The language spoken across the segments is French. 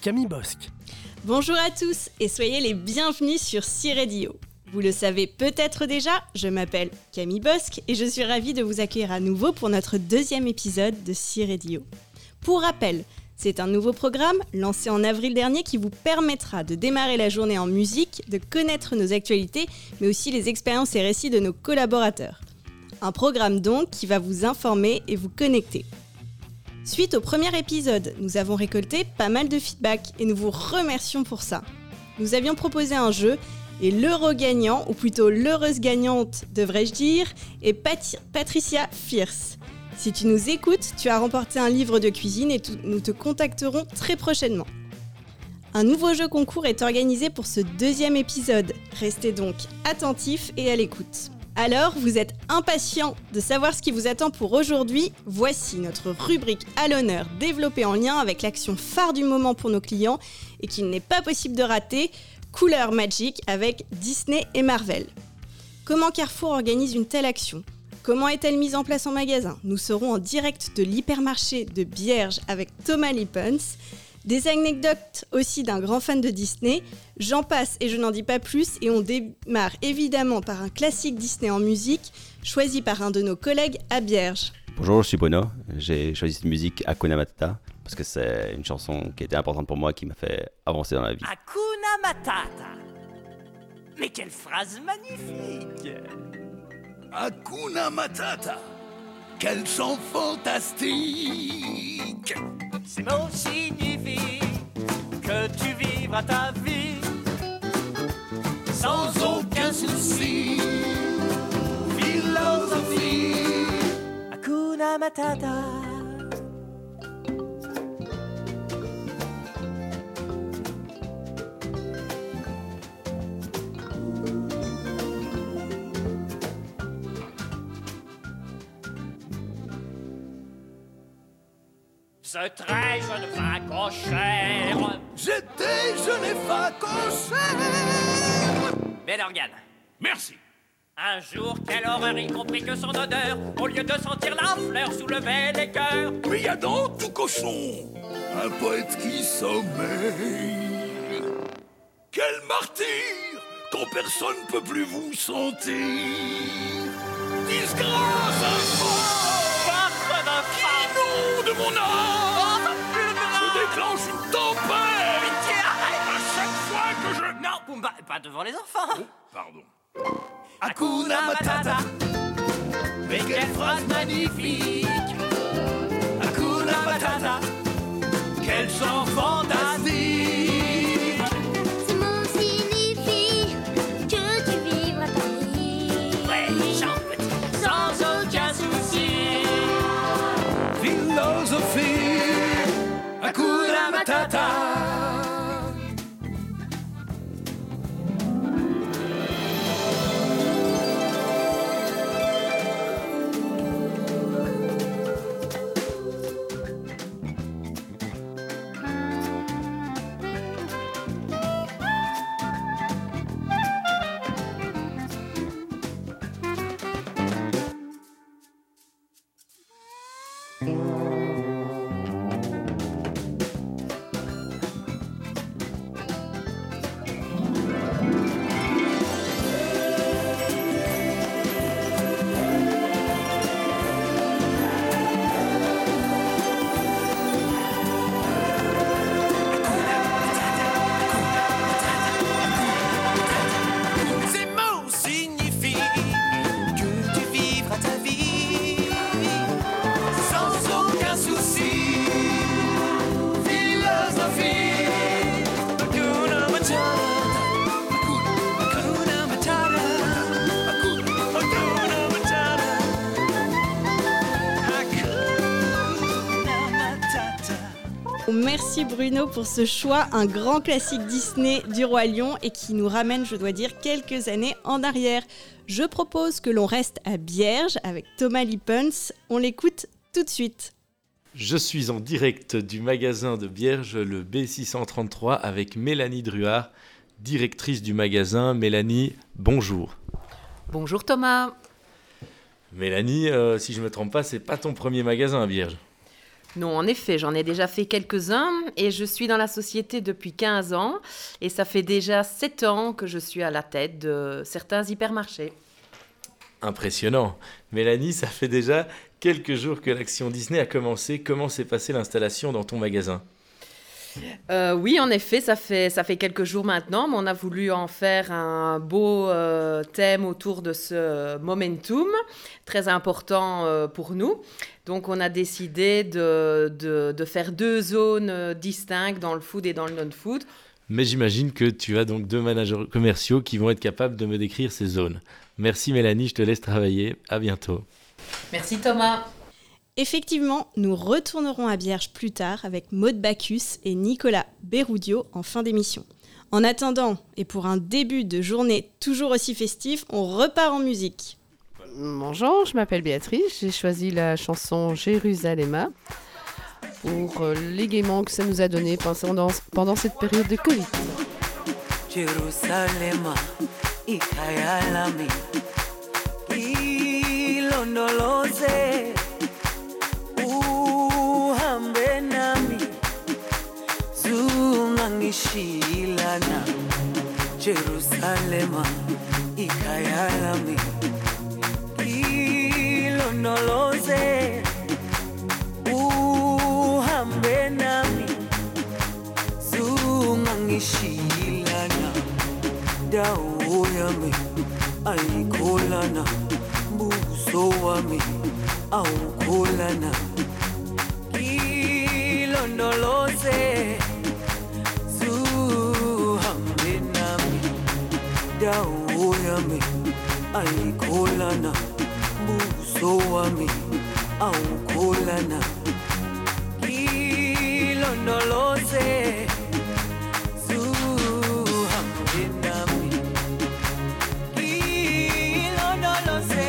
Camille Bosque. Bonjour à tous et soyez les bienvenus sur C-Radio. Vous le savez peut-être déjà, je m'appelle Camille Bosque et je suis ravie de vous accueillir à nouveau pour notre deuxième épisode de C-Radio. Pour rappel, c'est un nouveau programme lancé en avril dernier qui vous permettra de démarrer la journée en musique, de connaître nos actualités, mais aussi les expériences et récits de nos collaborateurs. Un programme donc qui va vous informer et vous connecter. Suite au premier épisode, nous avons récolté pas mal de feedback et nous vous remercions pour ça. Nous avions proposé un jeu et l'heureux gagnant, ou plutôt l'heureuse gagnante devrais-je dire, est Patricia Fierce. Si tu nous écoutes, tu as remporté un livre de cuisine et nous te contacterons très prochainement. Un nouveau jeu concours est organisé pour ce deuxième épisode. Restez donc attentifs et à l'écoute. Alors, vous êtes impatient de savoir ce qui vous attend pour aujourd'hui. Voici notre rubrique à l'honneur développée en lien avec l'action phare du moment pour nos clients et qu'il n'est pas possible de rater, Couleur Magic avec Disney et Marvel. Comment Carrefour organise une telle action? Comment est-elle mise en place en magasin? Nous serons en direct de l'hypermarché de Bierge avec Thomas Lippens des anecdotes aussi d'un grand fan de Disney. J'en passe et je n'en dis pas plus et on démarre évidemment par un classique Disney en musique choisi par un de nos collègues à Bierge. Bonjour, je suis Bono. J'ai choisi cette musique Akuna Matata parce que c'est une chanson qui était importante pour moi, qui m'a fait avancer dans la vie. Akuna Matata Mais quelle phrase magnifique Akuna Matata quel chant fantastique Ces mots signifient que ta vie sans aucun souci. Philosophie Hakuna Matata Ce très jeune facochère. J'étais jeune facochère. Bel organe. Merci. Un jour, quelle horreur, il comprit que son odeur, au lieu de sentir la fleur, soulevait les cœurs. Mais y a dans tout cochon un poète qui sommeille. Quel martyr quand personne peut plus vous sentir. Disgrâce à moi, de mon âme Pumba, pas devant les enfants. Oh, pardon. Hakuna Matata. Mais quelle phrase magnifique. Hakuna Matata. Quel chant fantastique Merci Bruno pour ce choix, un grand classique Disney du Roi Lion et qui nous ramène, je dois dire, quelques années en arrière. Je propose que l'on reste à Bierge avec Thomas Lippens. On l'écoute tout de suite. Je suis en direct du magasin de Bierge, le B633, avec Mélanie Druard, directrice du magasin. Mélanie, bonjour. Bonjour Thomas. Mélanie, euh, si je ne me trompe pas, c'est pas ton premier magasin à Bierge. Non, en effet, j'en ai déjà fait quelques-uns et je suis dans la société depuis 15 ans et ça fait déjà 7 ans que je suis à la tête de certains hypermarchés. Impressionnant. Mélanie, ça fait déjà quelques jours que l'action Disney a commencé. Comment s'est passée l'installation dans ton magasin? Euh, oui, en effet, ça fait, ça fait quelques jours maintenant, mais on a voulu en faire un beau euh, thème autour de ce momentum, très important euh, pour nous. Donc, on a décidé de, de- de faire deux zones distinctes dans le food et dans le non-food. Mais j'imagine que tu as donc deux managers commerciaux qui vont être capables de me décrire ces zones. Merci Mélanie, je te laisse travailler. À bientôt. Merci Thomas. Effectivement, nous retournerons à Bierge plus tard avec Maud Bacchus et Nicolas Berroudio en fin d'émission. En attendant, et pour un début de journée toujours aussi festif, on repart en musique. Bonjour, je m'appelle Béatrice. J'ai choisi la chanson Jérusalem pour euh, l'égaiement que ça nous a donné pendant, pendant cette période de Covid. Jerusalema ikhaya lami ilondoloze zungangishilana Jerusalema ikhaya lami ilondoloze uhambe nami zungangishilana dawo yami ayikholana buso wami awukholana ilondoloze indawo yami ayikholana buso wami awukholana ngilondoloze zuhambe nami ngilondoloze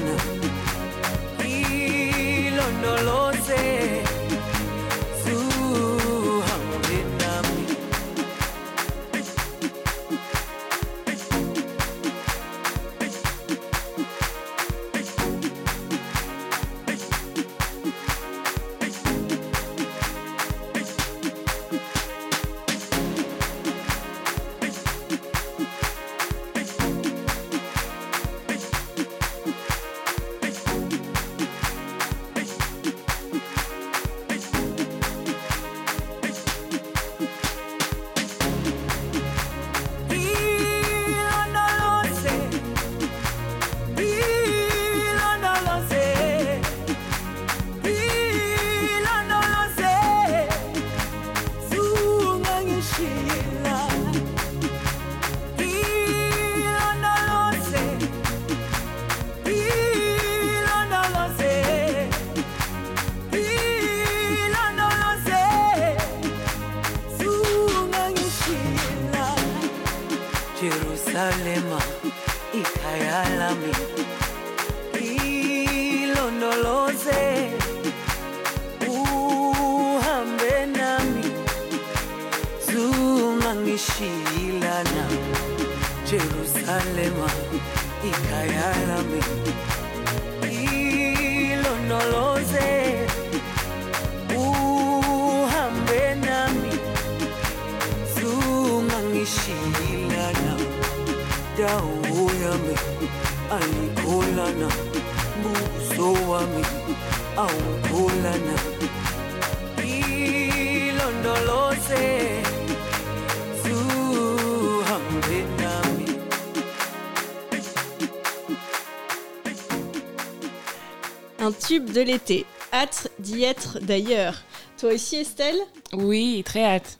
one. Un tube de l'été. Hâte d'y être d'ailleurs. Toi aussi Estelle Oui, très hâte.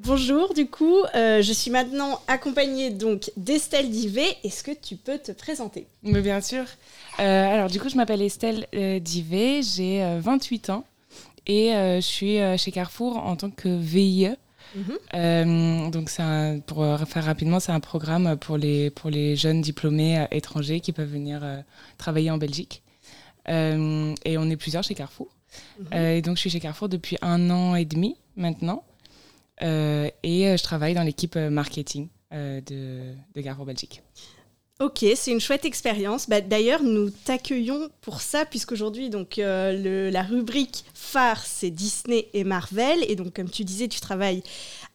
Bonjour, du coup, euh, je suis maintenant accompagnée donc d'Estelle Divé. Est-ce que tu peux te présenter? Mais bien sûr. Euh, alors, du coup, je m'appelle Estelle euh, Divé, j'ai euh, 28 ans et euh, je suis euh, chez Carrefour en tant que VIE. Mhm. Euh, donc, un- pour euh, faire rapidement, c'est un programme pour les, pour les jeunes diplômés euh, étrangers qui peuvent venir euh, travailler en Belgique. Euh, et on est plusieurs chez Carrefour. Euh, et donc, je suis chez Carrefour depuis un an et demi maintenant. Euh, et je travaille dans l'équipe marketing de, de Carrefour Belgique. Ok, c'est une chouette expérience. Bah, D'ailleurs, nous t'accueillons pour ça, puisqu'aujourd'hui, donc, la rubrique phare, c'est Disney et Marvel. Et donc, comme tu disais, tu travailles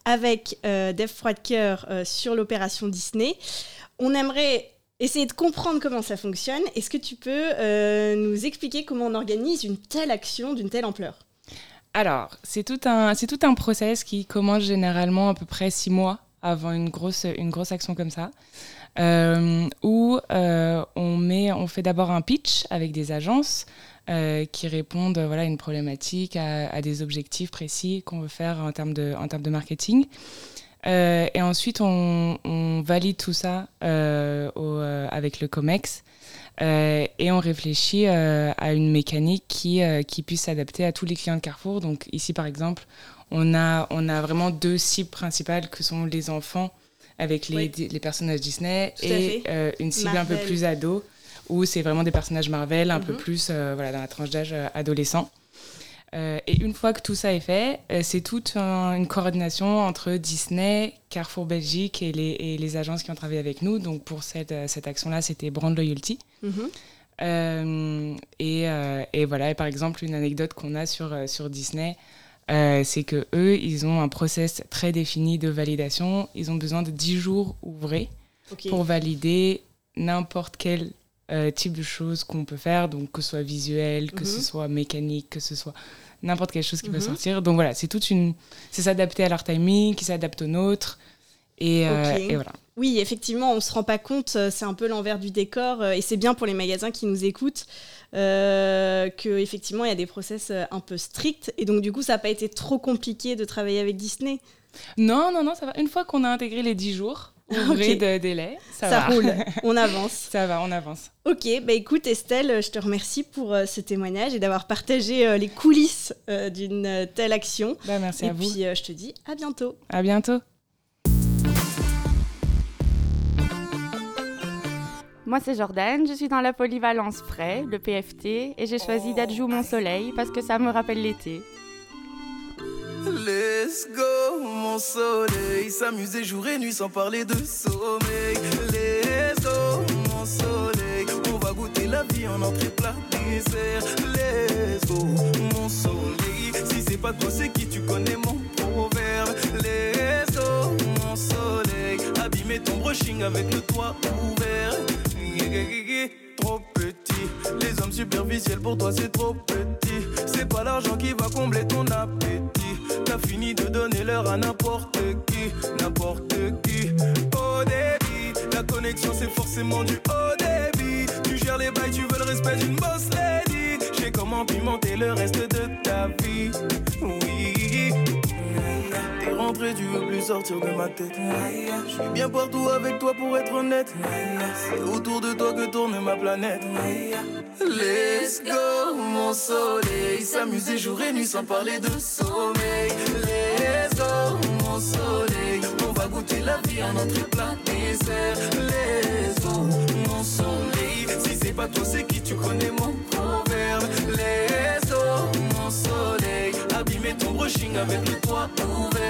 avec Dave Froidcoeur euh, sur l'opération Disney. On aimerait essayer de comprendre comment ça fonctionne. Est-ce que tu peux euh, nous expliquer comment on organise une telle action d'une telle ampleur? Alors, c'est tout un, c'est tout un process qui commence généralement à peu près six mois avant une grosse, une grosse action comme ça, euh, où euh, on, met, on fait d'abord un pitch avec des agences qui répondent voilà, à une problématique, à, à des objectifs précis qu'on veut faire en termes de, en termes de marketing. Euh, et ensuite, on, on valide tout ça euh, au, euh, avec le COMEX. Et on réfléchit à une mécanique qui, qui puisse s'adapter à tous les clients de Carrefour. Donc ici, par exemple, on a, on a vraiment deux cibles principales que sont les enfants avec les, Oui. les personnages Disney Tout et une cible un peu plus ado où c'est vraiment des personnages Marvel, un peu Mhm. plus voilà, dans la tranche d'âge adolescent. Euh, et une fois que tout ça est fait, euh, c'est toute un- une coordination entre Disney, Carrefour Belgique et les, et les agences qui ont travaillé avec nous. Donc pour cette, euh, cette action-là, c'était Brand Loyalty. Mhm. Euh, et, et voilà, et par exemple, une anecdote qu'on a sur, sur Disney, c'est que eux, ils ont un process très défini de validation. Ils ont besoin de 10 jours ouvrés pour valider n'importe quel euh, type de choses qu'on peut faire, donc que ce soit visuel, que Mhm. ce soit mécanique, que ce soit n'importe quelle chose qui peut Mhm. sortir. Donc voilà, c'est toute une, c'est s'adapter à leur timing, qui s'adapte au nôtre, et, euh, et voilà. Oui, effectivement, on ne se rend pas compte, euh, c'est un peu l'envers du décor, et c'est bien pour les magasins qui nous écoutent, euh, qu'effectivement, il y a des process un peu stricts, et donc du coup, ça n'a pas été trop compliqué de travailler avec Disney? Non, non, non, ça va. Une fois qu'on a intégré les 10 jours ouvrés Ok. de délai, ça, Ça, va. roule, on avance. ça va, on avance. Ok, bah écoute Estelle, je te remercie pour euh, ce témoignage et d'avoir partagé euh, les coulisses euh, d'une telle action. Bah, merci et à vous. puis euh, je te dis à bientôt. À bientôt. Moi, c'est Jordan, je suis dans la polyvalence prêt, le PFT, et j'ai choisi d'adjouer mon soleil parce que ça me rappelle l'été. Let's go, mon soleil. S'amuser jour et nuit sans parler de sommeil. Let's go, mon soleil. On va goûter la vie en entrée plat dessert. Let's go, mon soleil. Si c'est pas toi, c'est qui tu connais mon proverbe. Let's go, mon soleil. Abîmer ton brushing avec le toit ouvert. Trop petit, les hommes superficiels pour toi c'est trop petit. C'est pas l'argent qui va combler ton appétit. T'as fini de donner l'heure à n'importe qui, n'importe qui. Au débit, la connexion c'est forcément du haut débit. Tu gères les bails, tu veux le respect d'une boss lady. Comment pimenter le reste de ta vie. Oui. T'es rentré, tu veux plus sortir de ma tête. Je suis bien partout avec toi pour être honnête. C'est autour de toi que tourne ma planète. Let's go, mon soleil. S'amuser jour et nuit sans parler de sommeil. Let's go, mon soleil. On va goûter la vie en entrée plat dessert. Les eaux, mon soleil. Si c'est pas toi, c'est qui tu connais mon. Les soleil. Abîmer ton brushing avec le toit ouvert.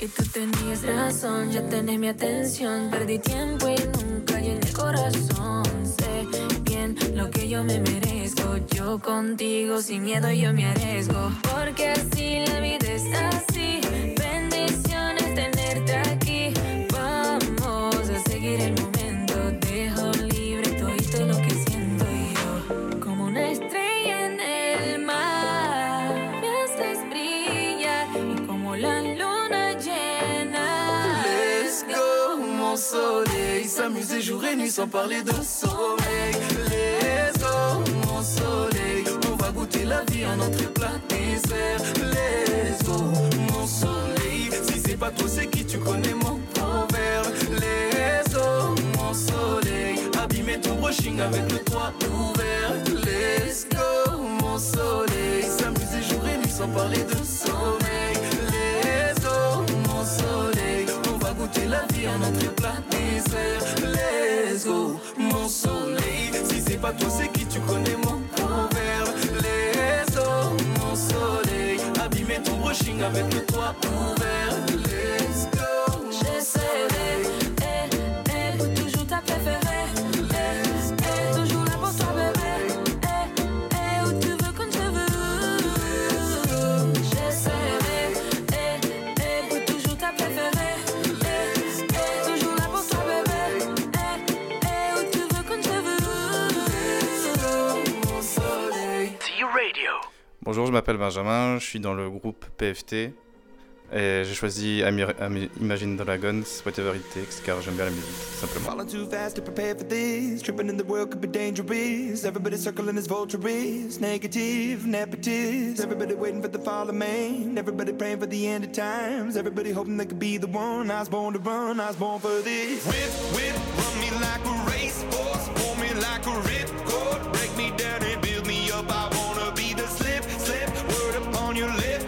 Y tú tenías razón, ya tenés mi atención. Perdí tiempo y nunca llené el corazón. Sé bien lo que yo me merezco. Yo contigo sin miedo yo me arriesgo. Porque así la vida es así. Bendiciones tenerte aquí. Soleil. S'amuser jour et nuit sans parler de sommeil. Let's go, mon soleil. On va goûter la vie en entrée plat dessert. Let's go, mon soleil. Si c'est pas toi, c'est qui tu connais mon proverbe. Let's go, mon soleil. Abîmer ton brushing avec le toit ouvert. Let's go, mon soleil. S'amuser jour et nuit sans parler de sommeil. Goûter la vie en entrée plat dessert. Let's go, mon soleil. Si c'est pas toi, c'est qui tu connais mon proverbe. Let's go, mon soleil. Abîmer ton brushing avec le toit ouvert. Let's go, J'essaierai, eh, eh, pour toujours ta préférée. Bonjour, je m'appelle Benjamin, je suis dans le groupe PFT et j'ai choisi Imagine Dragons, Whatever It Takes, car j'aime bien la musique, in the world could. Everybody circling as. Negative. Everybody waiting for the fall of man. Everybody praying for the end of times. Everybody hoping they could be the one. I was born to run, I was born for this. you live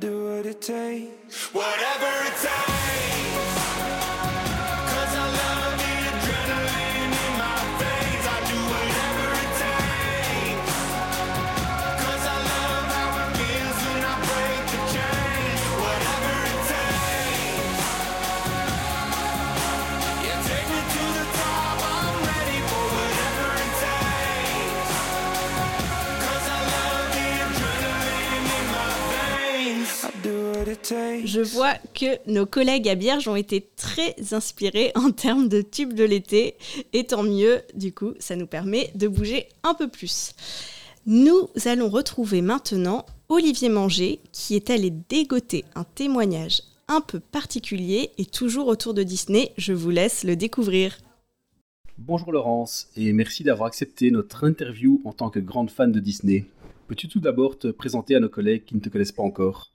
do what it takes. Whatever it takes. Je vois que nos collègues à Bierge ont été très inspirés en termes de tubes de l'été. Et tant mieux, du coup, ça nous permet de bouger un peu plus. Nous allons retrouver maintenant Olivier Manger, qui est allé dégoter un témoignage un peu particulier et toujours autour de Disney. Je vous laisse le découvrir. Bonjour Laurence, et merci d'avoir accepté notre interview en tant que grande fan de Disney. Peux-tu tout d'abord te présenter à nos collègues qui ne te connaissent pas encore?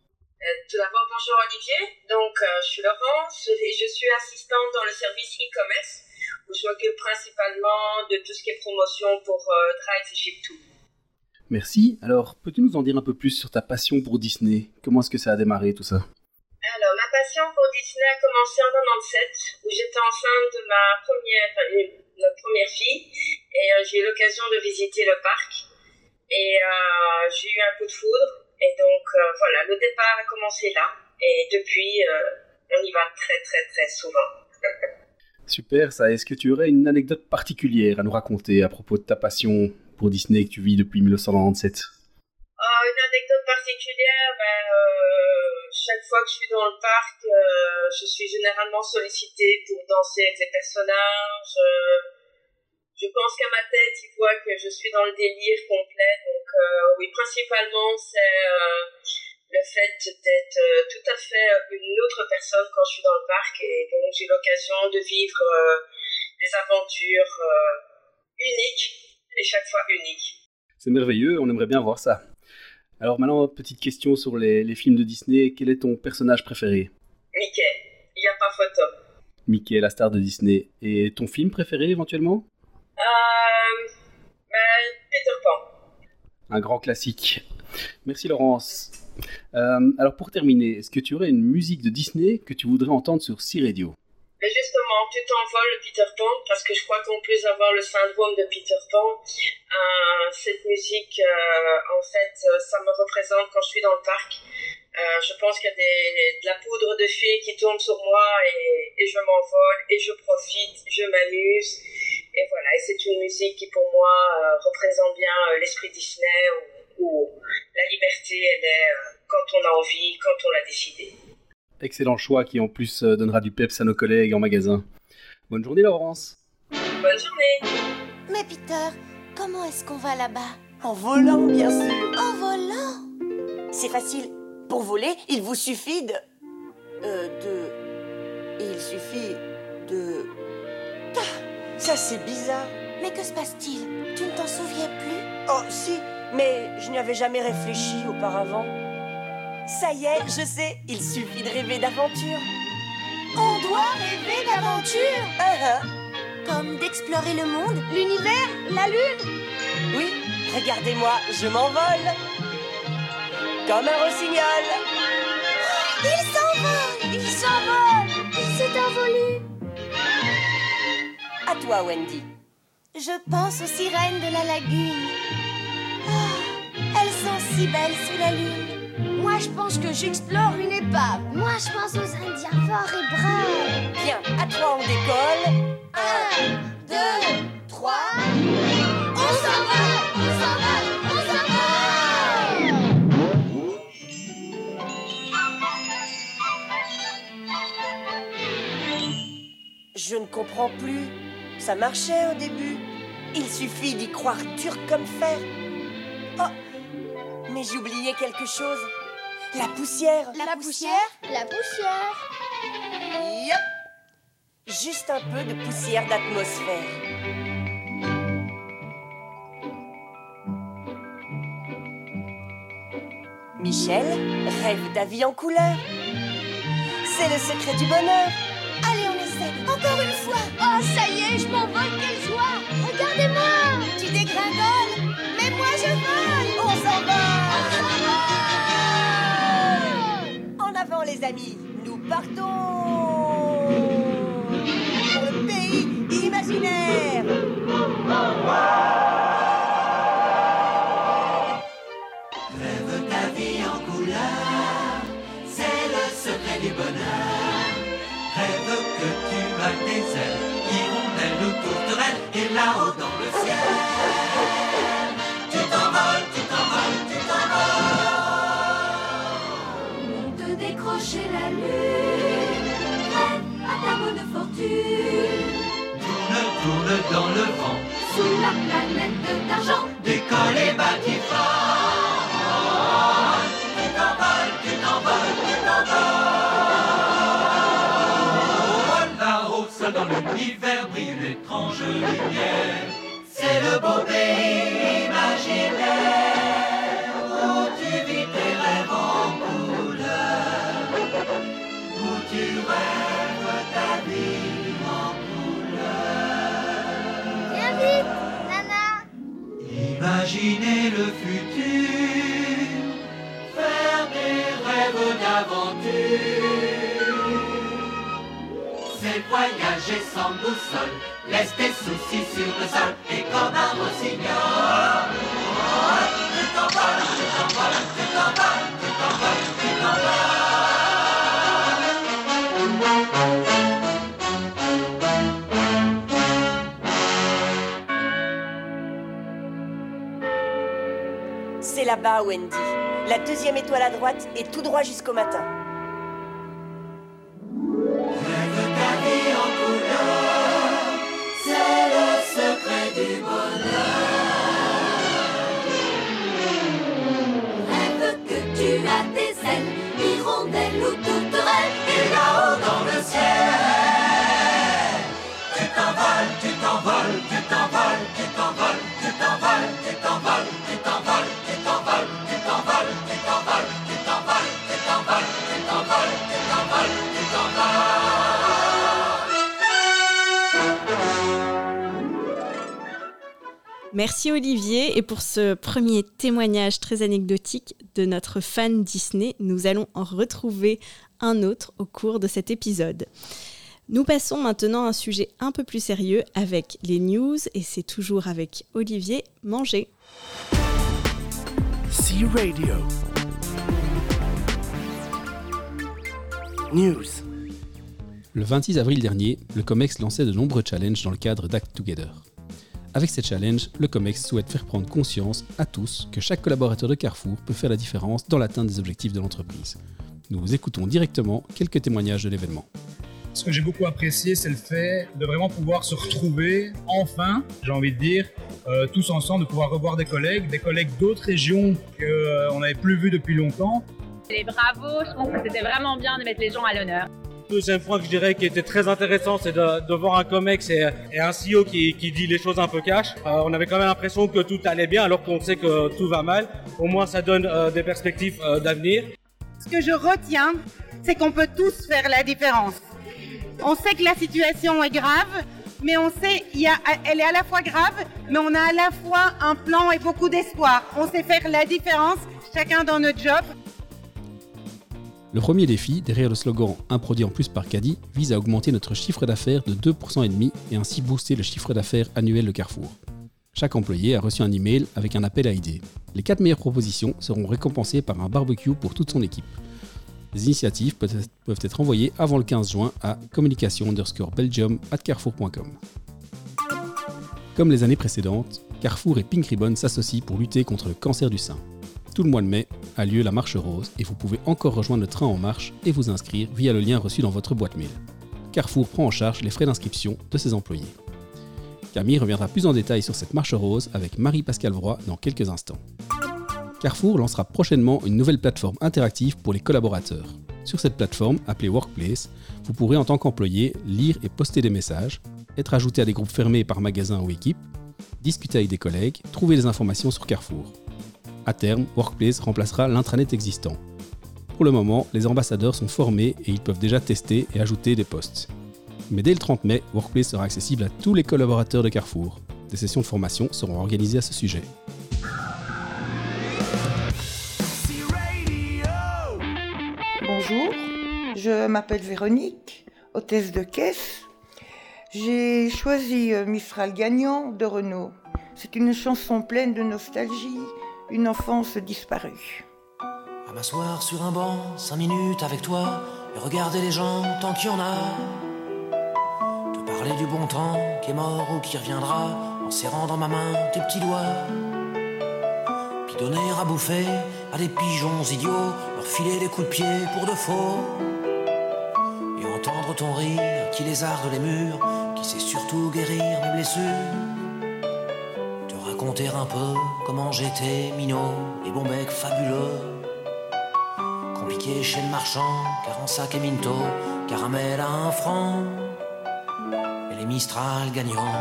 Tout d'abord, bonjour Olivier. Donc, euh, je suis Laurence et je suis assistante dans le service e-commerce où je m'occupe principalement de tout ce qui est promotion pour euh, Drive et Ship2. Merci. Alors, peux-tu nous en dire un peu plus sur ta passion pour Disney? Comment est-ce que ça a démarré tout ça? Alors, ma passion pour Disney a commencé en 97 où j'étais enceinte de ma première, notre première fille et euh, j'ai eu l'occasion de visiter le parc et euh, j'ai eu un coup de foudre et donc euh, voilà, le départ a commencé là et depuis euh, on y va très très très souvent. Super, ça. Est-ce que tu aurais une anecdote particulière à nous raconter à propos de ta passion pour Disney que tu vis depuis 1997 Ah, une anecdote particulière, ben, euh, chaque fois que je suis dans le parc, je suis généralement sollicitée pour danser avec les personnages. Je pense qu'à ma tête, ils voient que je suis dans le délire complet. Donc euh, oui, principalement, c'est euh, le fait d'être euh, tout à fait une autre personne quand je suis dans le parc. Et donc j'ai l'occasion de vivre des aventures uniques et chaque fois uniques. C'est merveilleux, on aimerait bien voir ça. Alors maintenant, petite question sur les, les films de Disney. Quel est ton personnage préféré? Mickey, il n'y a pas photo. Mickey, la star de Disney. Et ton film préféré éventuellement? Peter Pan. Un grand classique. Merci Laurence. Euh, alors pour terminer, est-ce que tu aurais une musique de Disney que tu voudrais entendre sur C-Radio Mais justement, tu t'envoles Peter Pan parce que je crois qu'en plus d'avoir le syndrome de Peter Pan, euh, cette musique, euh, en fait, euh, ça me représente quand je suis dans le parc. Euh, je pense qu'il y a des, de la poudre de fée qui tombe sur moi et, et je m'envole et je profite, je m'amuse. Et voilà, et c'est une musique qui pour moi euh, représente bien euh, l'esprit Disney où, où la liberté, elle est euh, quand on a envie, quand on l'a décidé. Excellent choix qui en plus donnera du peps à nos collègues en magasin. Bonne journée Laurence. Bonne journée. Mais Peter, comment est-ce qu'on va là-bas? En volant, bien sûr. En volant? C'est facile. Pour voler, il vous suffit de... Euh, de... Il suffit de... Ça c'est bizarre. Mais que se passe-t-il? Tu ne t'en souviens plus? Oh, si, mais je n'y avais jamais réfléchi auparavant. Ça y est, je sais, il suffit de rêver d'aventure. On doit rêver d'aventure ah. Comme d'explorer le monde, l'univers, la lune Oui, regardez-moi, je m'envole. Comme un rossignol. Toi, Wendy. Je pense aux sirènes de la lagune. Ah, elles sont si belles sous la lune. Moi, je pense que j'explore une épave. Moi, je pense aux Indiens forts et braves. Bien, à toi, on décolle. Un, deux, trois. On s'envole On s'envole On s'envole Je ne comprends plus. Ça marchait au début. Il suffit d'y croire dur comme fer. Oh, mais j'ai oublié quelque chose. La poussière. La poussière La poussière Yep. Juste un peu de poussière d'atmosphère. Michel rêve d'avis en couleur. C'est le secret du bonheur. On Encore une fois. Oh, ça y est, je m'envole, quelle joie. Regardez-moi. Tu dégringoles Mais moi, je vole. On s'en va. En avant les amis, nous partons. Pour le pays imaginaire. là-haut dans le ciel. Tu t'envoles, tu t'envoles, tu t'envoles. On te décrocher la lune, prête à ta bonne fortune. Tourne, tourne dans le vent, sous la planète d'argent. Décolle et. Lumière. C'est le beau pays imaginaire où tu vis tes rêves en couleur, où tu rêves ta vie en couleur. Viens vite, Nana Imaginez le futur, faire des rêves d'aventure. C'est voyager sans boussole, laisse tes soucis sur le sol et comme un rossignol. Tu t'envoles, tu t'envoles, tu tu t'envoles, tu C'est là-bas, Wendy. La deuxième étoile à droite et tout droit jusqu'au matin. Merci Olivier et pour ce premier témoignage très anecdotique de notre fan Disney, nous allons en retrouver un autre au cours de cet épisode. Nous passons maintenant à un sujet un peu plus sérieux avec les news et c'est toujours avec Olivier Manger. C Radio. News. Le 26 avril dernier, le COMEX lançait de nombreux challenges dans le cadre d'Act Together. Avec ces challenges, le COMEX souhaite faire prendre conscience à tous que chaque collaborateur de Carrefour peut faire la différence dans l'atteinte des objectifs de l'entreprise. Nous vous écoutons directement quelques témoignages de l'événement. Ce que j'ai beaucoup apprécié, c'est le fait de vraiment pouvoir se retrouver, enfin, j'ai envie de dire, euh, tous ensemble, de pouvoir revoir des collègues, des collègues d'autres régions qu'on n'avait plus vus depuis longtemps. Les bravos, je pense que c'était vraiment bien de mettre les gens à l'honneur. Deuxième point que je dirais qui était très intéressant, c'est de, de voir un COMEX et, et un CEO qui, qui dit les choses un peu cash. Euh, on avait quand même l'impression que tout allait bien alors qu'on sait que tout va mal. Au moins ça donne euh, des perspectives euh, d'avenir. Ce que je retiens, c'est qu'on peut tous faire la différence. On sait que la situation est grave, mais on sait y a, elle est à la fois grave, mais on a à la fois un plan et beaucoup d'espoir. On sait faire la différence, chacun dans notre job. Le premier défi, derrière le slogan Un produit en plus par caddie, vise à augmenter notre chiffre d'affaires de 2,5% et ainsi booster le chiffre d'affaires annuel de Carrefour. Chaque employé a reçu un email avec un appel à idées. Les 4 meilleures propositions seront récompensées par un barbecue pour toute son équipe. Les initiatives peuvent être, envoyées avant le 15 juin à communication underscore belgium at carrefour.com. Comme les années précédentes, Carrefour et Pink Ribbon s'associent pour lutter contre le cancer du sein. Tout le mois de mai a lieu la marche rose et vous pouvez encore rejoindre le train en marche et vous inscrire via le lien reçu dans votre boîte mail. Carrefour prend en charge les frais d'inscription de ses employés. Camille reviendra plus en détail sur cette marche rose avec Marie-Pascale Vroy dans quelques instants. Carrefour lancera prochainement une nouvelle plateforme interactive pour les collaborateurs. Sur cette plateforme, appelée Workplace, vous pourrez en tant qu'employé lire et poster des messages, être ajouté à des groupes fermés par magasin ou équipe, discuter avec des collègues, trouver des informations sur Carrefour. À terme, Workplace remplacera l'intranet existant. Pour le moment, les ambassadeurs sont formés et ils peuvent déjà tester et ajouter des posts. Mais dès le 30 mai, Workplace sera accessible à tous les collaborateurs de Carrefour. Des sessions de formation seront organisées à ce sujet. Je m'appelle Véronique, hôtesse de caisse. J'ai choisi euh, Mistral gagnant de Renault. C'est une chanson pleine de nostalgie, une enfance disparue. À m'asseoir sur un banc, cinq minutes avec toi, et regarder les gens tant qu'il y en a. Te parler du bon temps qui est mort ou qui reviendra, en serrant dans ma main tes petits doigts. Puis donner à bouffer à des pigeons idiots, leur filer des coups de pied pour de faux. Entendre ton rire qui lézarde les murs, qui sait surtout guérir mes blessures. Te raconter un peu comment j'étais minot et bon bec fabuleux. Compliqué chez le marchand, car en sac et minto, caramel à un franc. et les Mistral gagnants.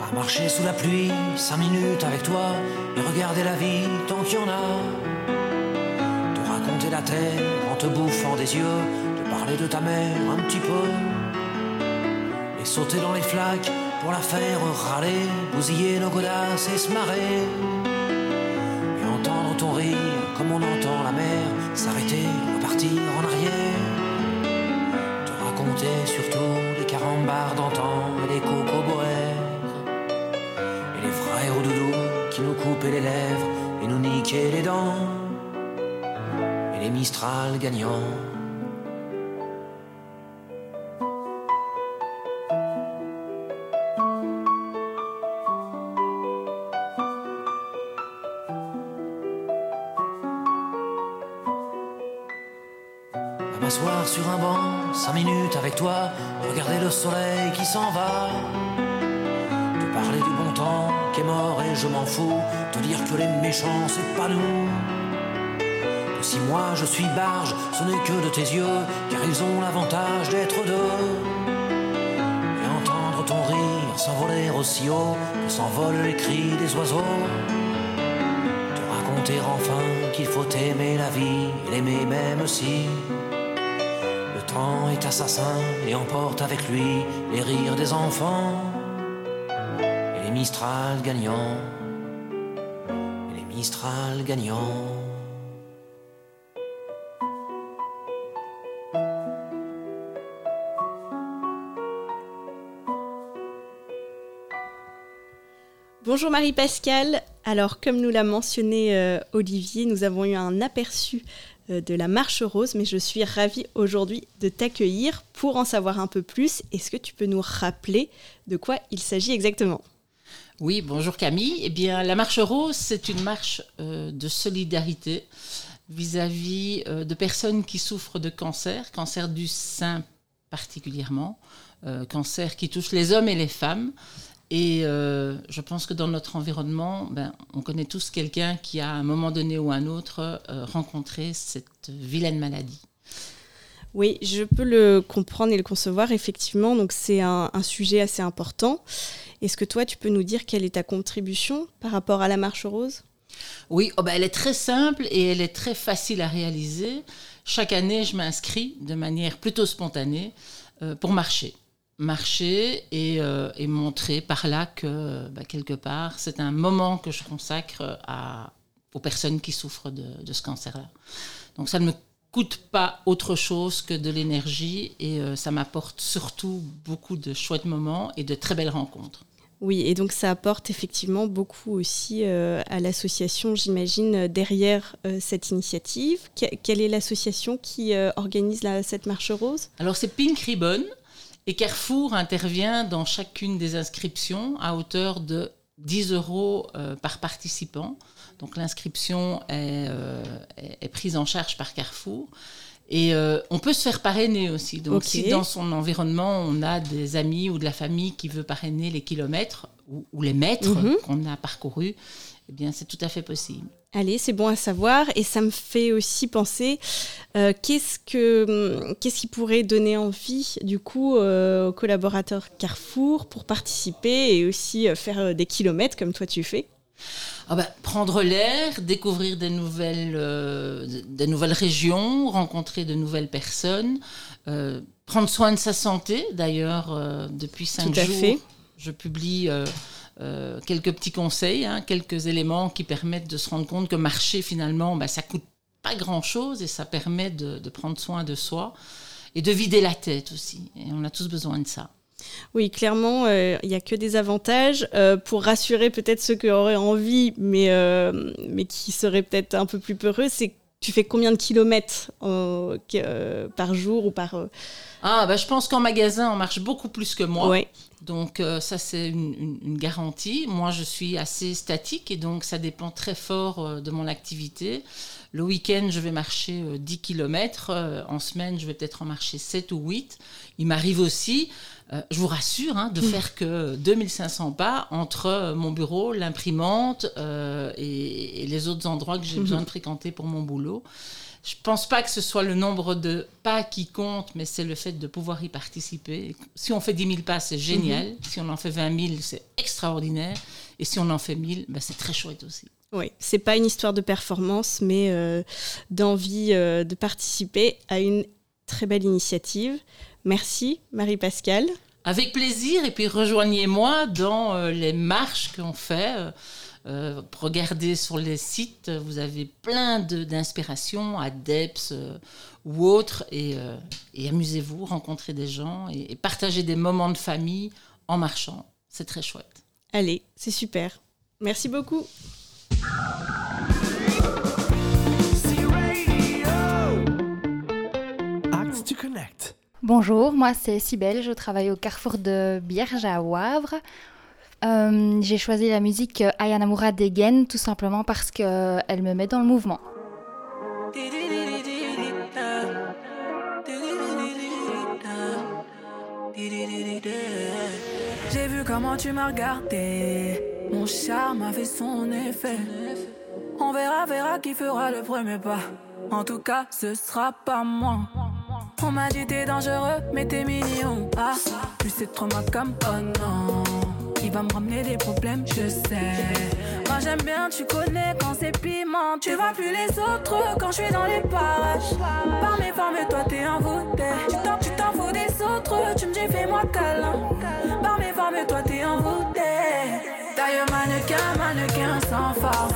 À marcher sous la pluie, cinq minutes avec toi, et regarder la vie tant qu'il y en a. Te raconter la terre te bouffant des yeux, te parler de ta mère un petit peu. Et sauter dans les flaques pour la faire râler, bousiller nos godasses et se marrer. Et entendre ton rire comme on entend la mer s'arrêter, repartir en arrière. Te raconter surtout les carambars d'antan et les cocoboères. Et les frères au doudou qui nous coupaient les lèvres et nous niquaient les dents. Mistral gagnants. M'asseoir sur un banc, cinq minutes avec toi, regarder le soleil qui s'en va. Te parler du bon temps qui est mort et je m'en fous, te dire que les méchants c'est pas nous. Si moi je suis barge, ce n'est que de tes yeux, car ils ont l'avantage d'être deux. Et entendre ton rire s'envoler aussi haut que s'envolent les cris des oiseaux. Te raconter enfin qu'il faut aimer la vie l'aimer même si. Le temps est assassin et emporte avec lui les rires des enfants et les Mistral gagnants. Et les Mistral gagnants. Bonjour Marie-Pascale. Alors, comme nous l'a mentionné euh, Olivier, nous avons eu un aperçu euh, de la marche rose, mais je suis ravie aujourd'hui de t'accueillir pour en savoir un peu plus. Est-ce que tu peux nous rappeler de quoi il s'agit exactement? Oui, bonjour Camille. Eh bien, la marche rose, c'est une marche euh, de solidarité vis-à-vis de personnes qui souffrent de cancer, cancer du sein particulièrement, cancer qui touche les hommes et les femmes. Et euh, je pense que dans notre environnement, ben, on connaît tous quelqu'un qui, à un moment donné ou un autre, euh, rencontré cette vilaine maladie. Oui, je peux le comprendre et le concevoir, effectivement. Donc, c'est un, un sujet assez important. Est-ce que toi, tu peux nous dire quelle est ta contribution par rapport à la marche rose Oui, oh ben, elle est très simple et elle est très facile à réaliser. Chaque année, je m'inscris de manière plutôt spontanée euh, pour marcher. Marcher et, euh, et montrer par là que, bah, quelque part, c'est un moment que je consacre à, aux personnes qui souffrent de, de ce cancer-là. Donc ça ne me coûte pas autre chose que de l'énergie et euh, ça m'apporte surtout beaucoup de chouettes moments et de très belles rencontres. Oui, et donc ça apporte effectivement beaucoup aussi euh, à l'association, j'imagine, derrière euh, cette initiative. Que- quelle est l'association qui organise la- cette marche rose? Alors c'est Pink Ribbon et Carrefour intervient dans chacune des inscriptions à hauteur de 10 euros euh, par participant. Donc l'inscription est, euh, est- prise en charge par Carrefour. Et euh, on peut se faire parrainer aussi. Donc si dans son environnement, on a des amis ou de la famille qui veut parrainer les kilomètres ou, ou les mètres Mhm. qu'on a parcourus, eh bien c'est tout à fait possible. Allez, c'est bon à savoir. Et ça me fait aussi penser, euh, qu'est-ce, que, hum, qu'est-ce qui pourrait donner envie, du coup, euh, aux collaborateurs Carrefour pour participer et aussi euh, faire des kilomètres comme toi tu fais? Ah bah, prendre l'air, découvrir des nouvelles, des nouvelles régions, rencontrer de nouvelles personnes, prendre soin de sa santé. D'ailleurs, depuis cinq Tout à jours, fait. je publie euh, euh, quelques petits conseils, hein, quelques éléments qui permettent de se rendre compte que marcher, finalement, bah, ça coûte pas grand-chose et ça permet de, prendre soin de soi et de vider la tête aussi. Et on a tous besoin de ça. Oui, clairement, euh, il n'y a que des avantages. Euh, pour rassurer peut-être ceux qui auraient envie, mais, euh, mais qui seraient peut-être un peu plus peureux, c'est tu fais combien de kilomètres euh, euh, par jour ou par... euh, Ah, bah, je pense qu'en magasin, on marche beaucoup plus que moi. Ouais. Donc, ça, c'est une, une- une garantie. Moi, je suis assez statique et donc, ça dépend très fort de mon activité. Le week-end, je vais marcher euh, 10 km. en semaine, je vais peut-être en marcher 7 ou 8. Il m'arrive aussi, euh, je vous rassure, hein, de faire que 2500 pas entre euh, mon bureau, l'imprimante euh, et, et les autres endroits que j'ai Mhm. besoin de fréquenter pour mon boulot. je pense pas que ce soit le nombre de pas qui compte, mais c'est le fait de pouvoir y participer. Si on fait 10 000 pas, c'est génial. Si on en fait 20 000, c'est extraordinaire. Et si on en fait 1000, ben, c'est très chouette aussi. Oui, c'est pas une histoire de performance, mais euh, d'envie euh, de participer à une très belle initiative. Merci, Marie-Pascale. Avec plaisir, et puis rejoignez-moi dans euh, les marches qu'on fait. Regardez sur les sites, vous avez plein d'inspirations euh, ou autres, et, et amusez-vous, rencontrez des gens et, et partagez des moments de famille en marchant. C'est très chouette. Allez, c'est super. Merci beaucoup. Act to Connect. Bonjour, moi c'est Cybelle, je travaille au carrefour de Bierge à Wavre. Euh, J'ai choisi la musique Ayanamura d'Egen tout simplement parce qu'elle me met dans le mouvement. J'ai vu comment tu m'as regardé. Charme a fait son effet. On verra, verra qui fera le premier pas. En tout cas, ce sera pas moi. On m'a dit t'es dangereux, mais t'es mignon. Ah, plus c'est trop ma comme oh non. Il va me ramener des problèmes, je sais. Moi j'aime bien, tu connais quand c'est piment. Tu vois plus les autres quand je suis dans les parages. Par mes formes, toi t'es envoûté. Tu tu t'en fous des autres, tu me dis fais-moi câlin. Par mes formes, toi t'es envoûté. Mannequin, mannequin sans force.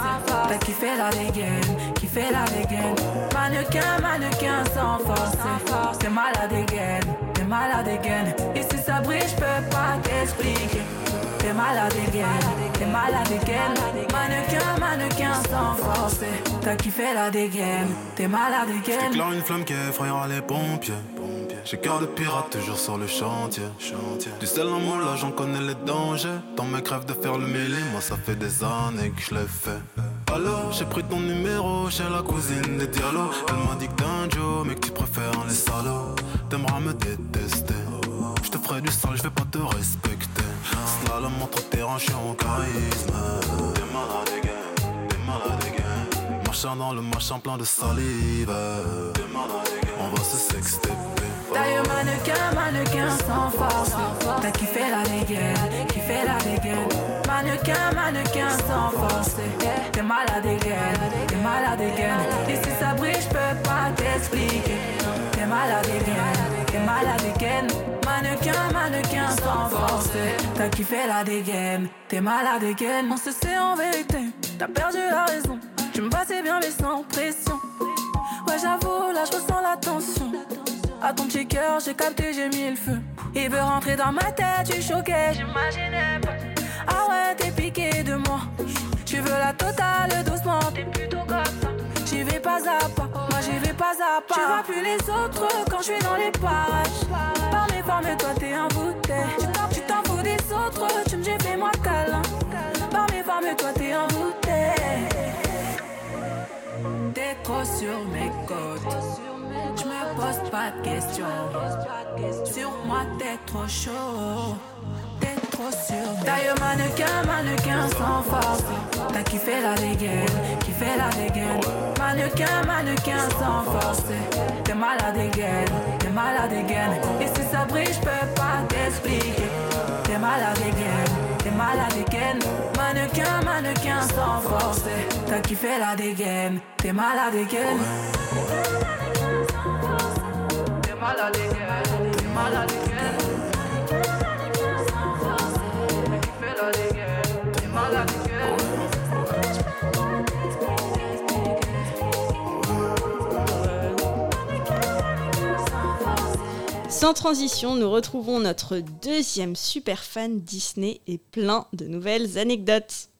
T'as kiffé la dégaine, kiffé la dégaine. Mannequin, mannequin sans force. T'es malade dégaine, t'es malade dégaine. Brille, je peux pas t'expliquer. T'es malade dégaine, t'es malade dégaine. Mannequin, mannequin sans force. T'as kiffé la dégaine, t'es malade dégaine. J'éclaire une flamme qui effrayera les pompiers. J'ai cœur de pirate toujours sur le chantier. Du sel en moi là j'en connais les dangers. Dans mes crèves de faire le mêlé, moi ça fait des années que je l'ai fait. Alors j'ai pris ton numéro chez la cousine des dialogues. Elle m'a dit que t'es un Joe, mais que tu préfères les salauds. T'aimeras me détester. Je te ferai du sale, je vais pas te respecter. Slalom entre tes hanches en charisme. T'es malade again, t'es malade again. Marchant dans le machin plein de salive. T'es malade again. On va se sexter. Taille mannequin, mannequin sans force. T'as kiffé la dégaine, kiffé la dégaine. Mannequin, mannequin sans force. T'es malade dégaine, t'es malade dégaine. Et si ça brille, je peux pas t'expliquer. T'es malade dégaine, t'es malade dégaine. Mannequin, mannequin sans force. T'as kiffé la dégaine, t'es malade dégaine. On se sait en vérité, t'as perdu la raison. Tu me passais bien, mais sans pression. Ouais, j'avoue, là, je ressens la tension. À ton petit cœur, j'ai capté, j'ai mis le feu. Il veut rentrer dans ma tête, tu choquais, j'imaginais pas. Ah ouais, t'es piqué de moi. Tu veux la totale doucement, t'es plutôt comme ça. J'y vais pas à pas, moi j'y vais pas à pas. Tu vois plus les autres quand je suis dans les parages. Par mes formes, toi t'es. Tu t'en, tu t'en fous des autres, tu me dis fais-moi câlin. Par mes formes, toi t'es envoûté. T'es trop sur mes côtes. Je me pose pas de questions. Sur moi, t'es trop chaud. Taille mannequin, mannequin sans force. T'as kiffé la dégaine, kiffé la dégaine. Mannequin, mannequin sans force. T'es malade dégaine, t'es malade dégaine. Et si ça brille, je peux pas t'expliquer. T'es malade dégaine, t'es malade dégaine. Mannequin, mannequin sans force. T'as kiffé la dégaine, t'es malade dégaine. T'es malade dégaine, t'es malade dégaine. Sans transition, nous retrouvons notre deuxième super fan Disney et plein de nouvelles anecdotes.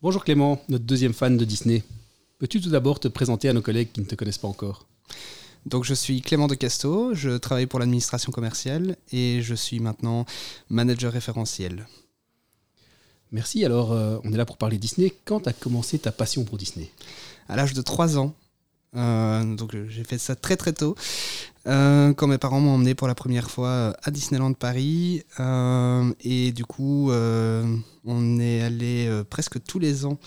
Bonjour Clément, notre deuxième fan de Disney. Peux-tu tout d'abord te présenter à nos collègues qui ne te connaissent pas encore? Donc je suis Clément de Casto, je travaille pour l'administration commerciale et je suis maintenant manager référentiel. Merci, alors euh, on est là pour parler Disney. Quand a commencé ta passion pour Disney? À l'âge de 3 ans, euh, donc j'ai fait ça très très tôt, euh, quand mes parents m'ont emmené pour la première fois à Disneyland Paris. euh, et du coup, euh, on est allé euh, presque tous les ans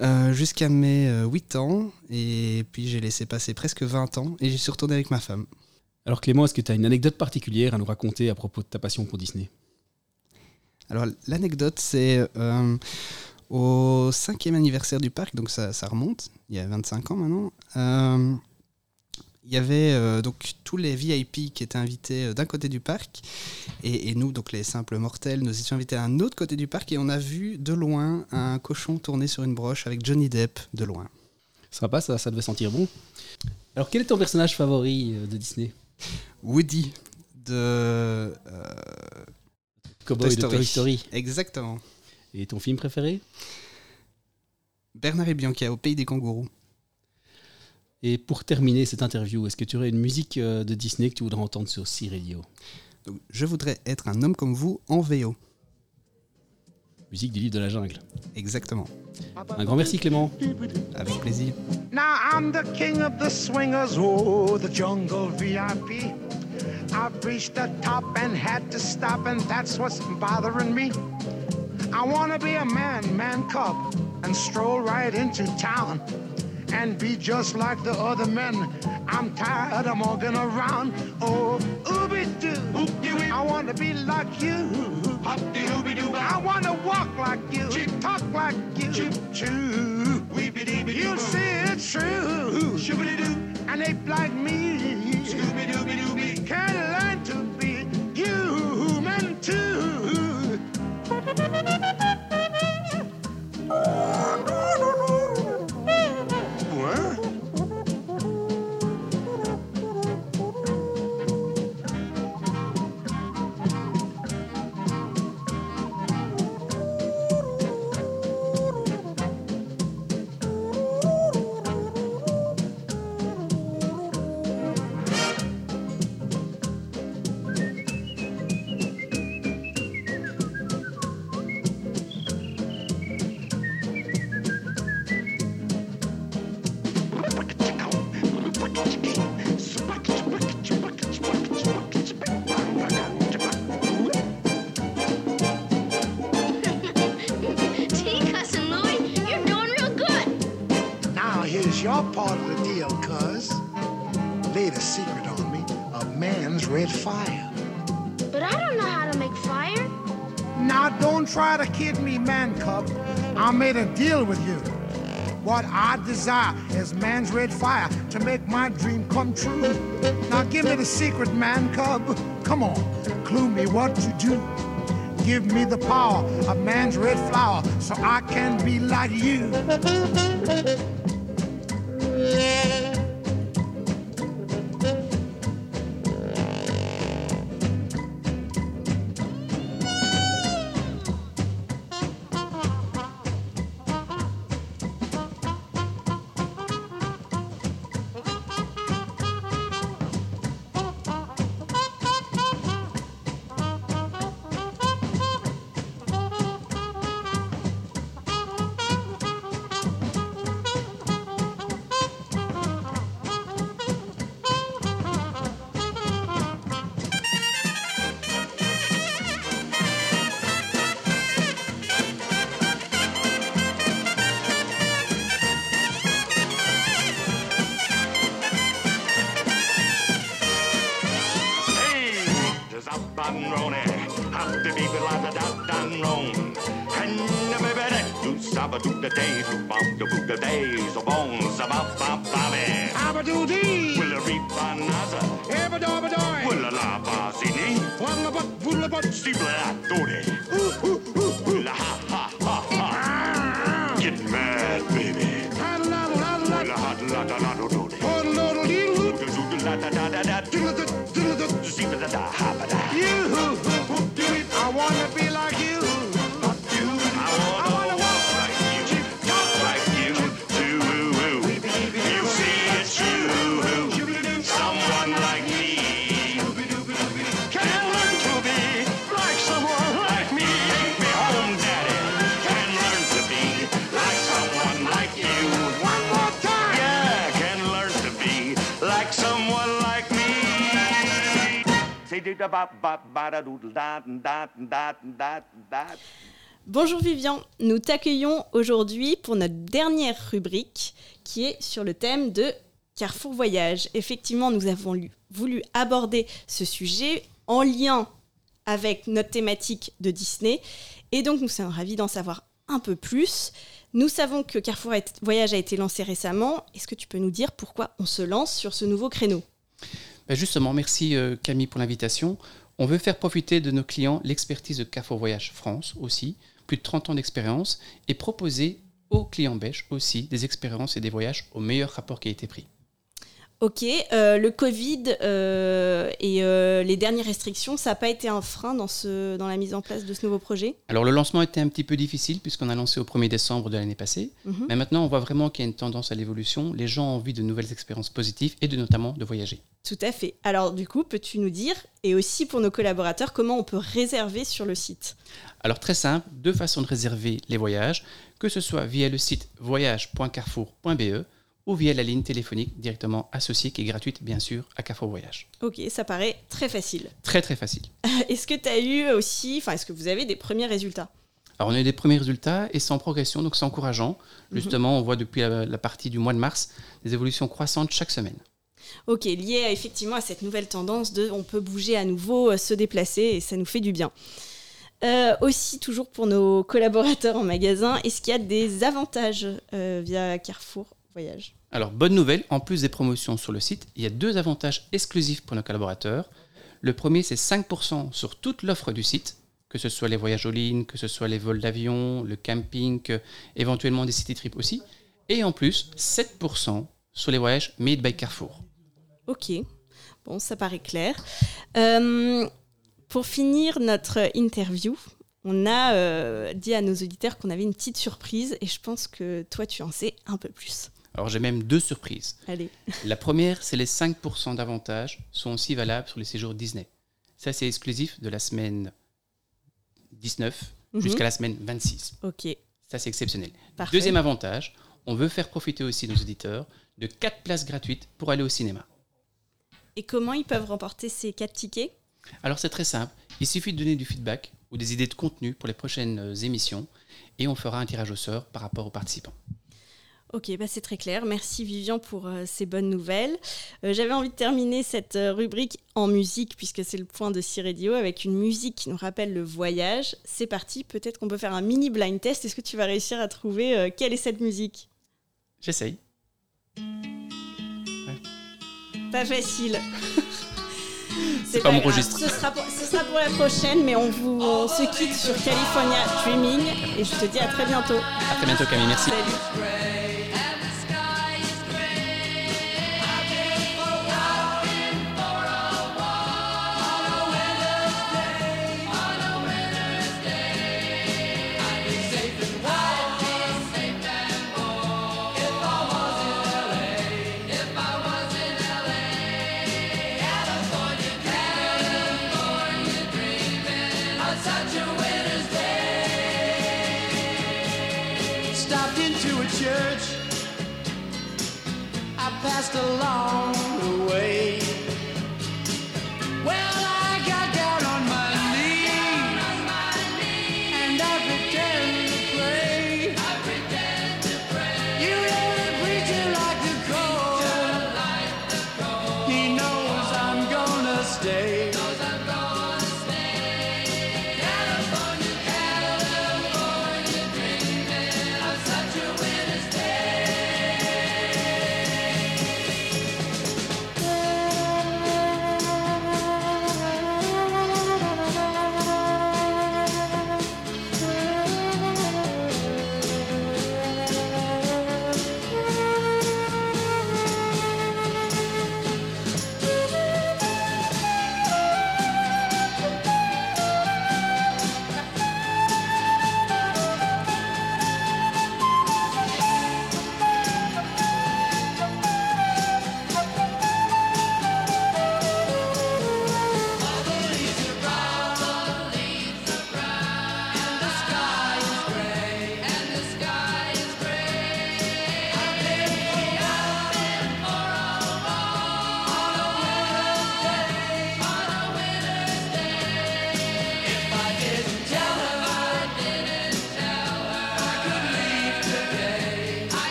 euh, jusqu'à mes euh, 8 ans. Et puis j'ai laissé passer presque 20 ans et j'y suis retourné avec ma femme. Alors Clément, est-ce que tu as une anecdote particulière à nous raconter à propos de ta passion pour Disney? Alors l'anecdote, c'est euh, au cinquième anniversaire du parc, donc ça, ça remonte, il y a 25 ans maintenant. euh, il y avait euh, donc tous les VIP qui étaient invités euh, d'un côté du parc et, et nous, donc les simples mortels, nous étions invités à un autre côté du parc et on a vu de loin un cochon tourner sur une broche avec Johnny Depp de loin. Sympa, ça, ça devait sentir bon. Alors quel est ton personnage favori euh, de Disney? Woody de Cowboy de Toy Story. Exactement. Et ton film préféré? Bernard et Bianca au pays des kangourous. Et pour terminer cette interview, est-ce que tu aurais une musique euh, de Disney que tu voudrais entendre sur C-Radio Donc, je voudrais être un homme comme vous en VO. Musique du livre de la jungle. Exactement. Un grand merci Clément. Avec plaisir. Now I'm the king of the swingers, oh, the jungle VIP. I've reached the top and had to stop, and that's what's bothering me. I wanna be a man, man cub, and stroll right into town and be just like the other men. I'm tired of walking around. Oh, ooby doo, I wanna be like you. I wanna walk like you, talk like you. Choo, you'll see it's true. And ape like me can learn to be human too. Oh, made a deal with you. What I desire is man's red fire to make my dream come true. Now give me the secret, man cub. Come on, clue me what to do. Give me the power of man's red flower so I can be like you. Bonjour Vivian, nous t'accueillons aujourd'hui pour notre dernière rubrique qui est sur le thème de Carrefour Voyage. Effectivement, nous avons lu- voulu aborder ce sujet en lien avec notre thématique de Disney et donc nous sommes ravis d'en savoir un peu plus. Nous savons que Carrefour Voyage a été lancé récemment. Est-ce que tu peux nous dire pourquoi on se lance sur ce nouveau créneau? Ben justement, merci euh, Camille pour l'invitation. On veut faire profiter de nos clients l'expertise de Carrefour Voyage France aussi, plus de 30 ans d'expérience, et proposer aux clients belges aussi des expériences et des voyages au meilleur rapport qualité-prix. Ok, euh, le Covid euh, et euh, les dernières restrictions, ça n'a pas été un frein dans, ce, dans la mise en place de ce nouveau projet? Alors le lancement était un petit peu difficile puisqu'on a lancé au 1er décembre de l'année passée, Mhm. mais maintenant on voit vraiment qu'il y a une tendance à l'évolution. Les gens ont envie de nouvelles expériences positives et de notamment de voyager. Tout à fait. Alors du coup, peux-tu nous dire, et aussi pour nos collaborateurs, comment on peut réserver sur le site? Alors très simple, deux façons de réserver les voyages, que ce soit via le site voyage.carrefour.be ou via la ligne téléphonique directement associée qui est gratuite bien sûr à Carrefour Voyage. Ok, ça paraît très facile. Très très facile. est-ce que tu as eu aussi, enfin est-ce que vous avez des premiers résultats? Alors on a eu des premiers résultats et c'est en progression, donc c'est encourageant. Mhm. Justement, on voit depuis la, la partie du mois de mars des évolutions croissantes chaque semaine. Ok, lié à, effectivement à cette nouvelle tendance de on peut bouger à nouveau, euh, se déplacer et ça nous fait du bien. Euh, aussi, toujours pour nos collaborateurs en magasin, est-ce qu'il y a des avantages euh, via Carrefour Voyage? Alors, bonne nouvelle, en plus des promotions sur le site, il y a deux avantages exclusifs pour nos collaborateurs. Le premier, c'est 5% sur toute l'offre du site, que ce soit les voyages en ligne, que ce soit les vols d'avion, le camping, éventuellement des city trips aussi. Et en plus, 7% sur les voyages made by Carrefour. Ok, bon, ça paraît clair. Euh, pour finir notre interview, on a euh, dit à nos auditeurs qu'on avait une petite surprise et je pense que toi, tu en sais un peu plus. Alors, j'ai même deux surprises. Allez. La première, c'est les 5% d'avantages sont aussi valables sur les séjours Disney. Ça, c'est exclusif de la semaine 19 Mhm. jusqu'à la semaine 26. Ok. Ça, c'est exceptionnel. Parfait. Deuxième avantage, on veut faire profiter aussi nos auditeurs de 4 places gratuites pour aller au cinéma. Et comment ils peuvent remporter ces quatre tickets? Alors, c'est très simple. Il suffit de donner du feedback ou des idées de contenu pour les prochaines émissions et on fera un tirage au sort par rapport aux participants. Ok, bah c'est très clair. Merci Vivian pour euh, ces bonnes nouvelles. Euh, J'avais envie de terminer cette euh, rubrique en musique, puisque c'est le point de C-Radio, avec une musique qui nous rappelle le voyage. C'est parti, peut-être qu'on peut faire un mini blind test. Est-ce que tu vas réussir à trouver quelle est cette musique? J'essaye. Pas facile. C'est pas mon grave. registre. Ce sera, pour, ce sera pour la prochaine, mais on, vous, on se quitte sur California Dreaming. Et je te dis à très bientôt. À très bientôt, Camille. Merci. Stopped just along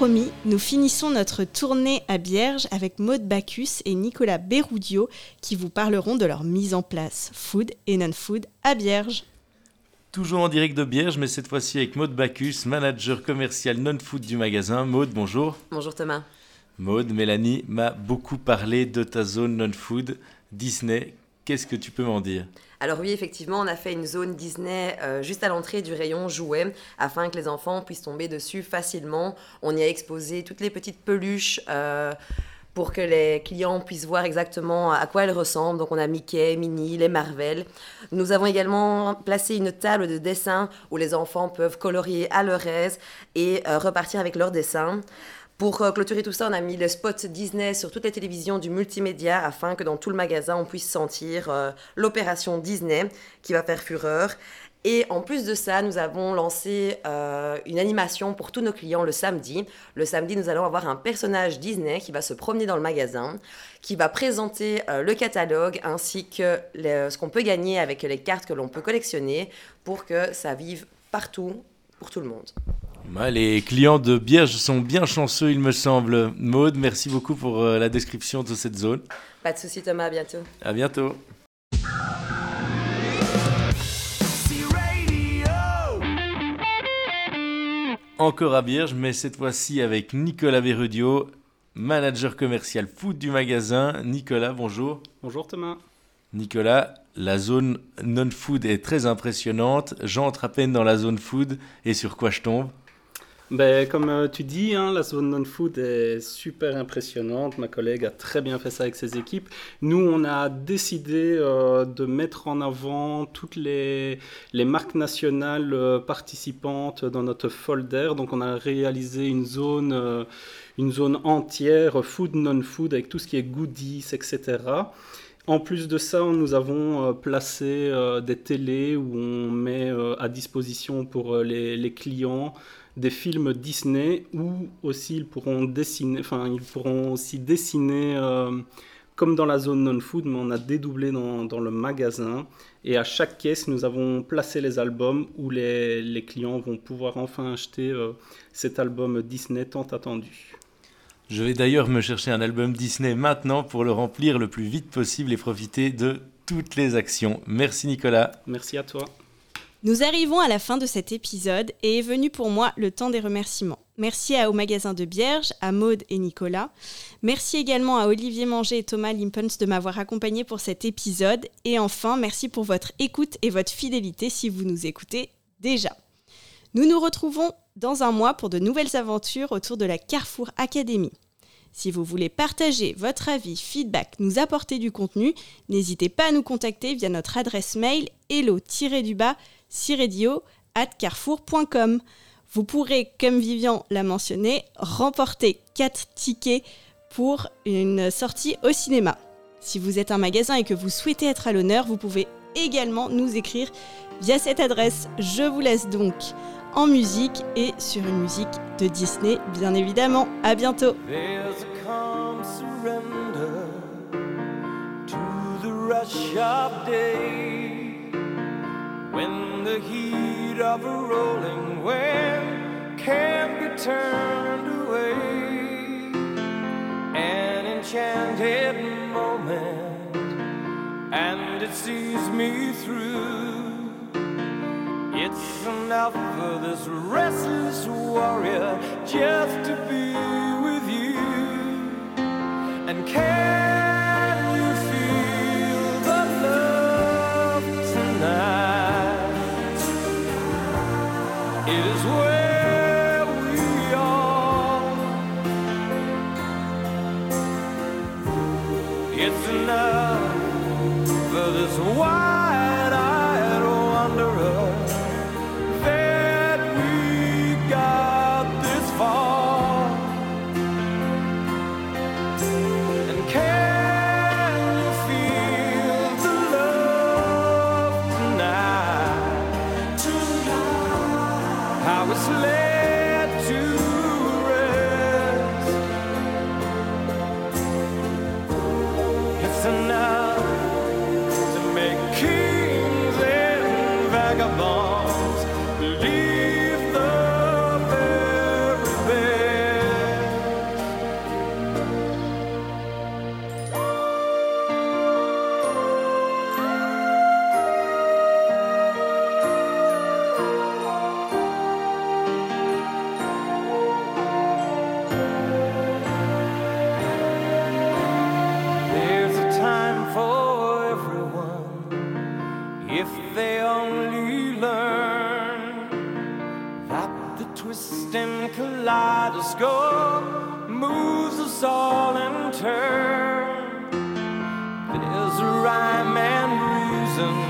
promis, nous finissons notre tournée à Bierge avec Maud Bacchus et Nicolas Berroudio qui vous parleront de leur mise en place food et non-food à Bierge. Toujours en direct de Bierge, mais cette fois-ci avec Maud Bacchus, manager commercial non-food du magasin. Maud, bonjour. Bonjour Thomas. Maud, Mélanie m'a beaucoup parlé de ta zone non-food Disney. Qu'est-ce que tu peux m'en dire? Alors oui, effectivement, on a fait une zone Disney euh, juste à l'entrée du rayon jouets afin que les enfants puissent tomber dessus facilement. On y a exposé toutes les petites peluches. euh, pour que les clients puissent voir exactement à quoi elles ressemblent. Donc on a Mickey, Minnie, les Marvel. Nous avons également placé une table de dessin où les enfants peuvent colorier à leur aise et euh, repartir avec leurs dessins. Pour euh, clôturer tout ça, on a mis le spot Disney sur toutes les télévisions du multimédia afin que dans tout le magasin, on puisse sentir euh, l'opération Disney qui va faire fureur. Et en plus de ça, nous avons lancé euh, une animation pour tous nos clients le samedi. Le samedi, nous allons avoir un personnage Disney qui va se promener dans le magasin, qui va présenter le catalogue ainsi que ce qu'on peut gagner avec les cartes que l'on peut collectionner pour que ça vive partout pour tout le monde. Les clients de Bierge sont bien chanceux, il me semble. Maud, merci beaucoup pour euh, la description de cette zone. Pas de souci Thomas, à bientôt. À bientôt. Encore à Bierge, mais cette fois-ci avec Nicolas Verrudio, manager commercial food du magasin. Nicolas, bonjour. Bonjour Thomas. Nicolas, la zone non-food est très impressionnante. J'entre à peine dans la zone food et sur quoi je tombe? Ben, comme euh, tu dis, hein, la zone non-food est super impressionnante. Ma collègue a très bien fait ça avec ses équipes. Nous, on a décidé euh, de mettre en avant toutes les, les marques nationales euh, participantes dans notre folder. Donc, on a réalisé une zone, une zone entière food, non-food, avec tout ce qui est goodies, etc. En plus de ça, nous avons placé des télés où on met à disposition pour les clients des films Disney où aussi ils pourront dessiner, enfin ils pourront aussi dessiner euh, comme dans la zone non-food, mais on a dédoublé dans, dans le magasin. Et à chaque caisse, nous avons placé les albums où les, les clients vont pouvoir enfin acheter euh, cet album Disney tant attendu. Je vais d'ailleurs me chercher un album Disney maintenant pour le remplir le plus vite possible et profiter de toutes les actions. Merci Nicolas. Merci à toi. Nous arrivons à la fin de cet épisode et est venu pour moi le temps des remerciements. Merci à, au magasin de Bierge, à Maude et Nicolas. Merci également à Olivier Manger et Thomas Limpens de m'avoir accompagné pour cet épisode. Et enfin, merci pour votre écoute et votre fidélité si vous nous écoutez déjà. Nous nous retrouvons dans un mois pour de nouvelles aventures autour de la Carrefour Academy. Si vous voulez partager votre avis, feedback, nous apporter du contenu, n'hésitez pas à nous contacter via notre adresse mail hello-du-bas siredio at carrefour.com. Vous pourrez, comme Vivian l'a mentionné, remporter 4 tickets pour une sortie au cinéma. Si vous êtes un magasin et que vous souhaitez être à l'honneur, vous pouvez également nous écrire via cette adresse. Je vous laisse donc en musique et sur une musique de Disney, bien évidemment. À bientôt. When the heat of a rolling wave can't be turned away. An enchanted moment, and it sees me through. It's enough for this restless warrior just to be There's a rhyme and reason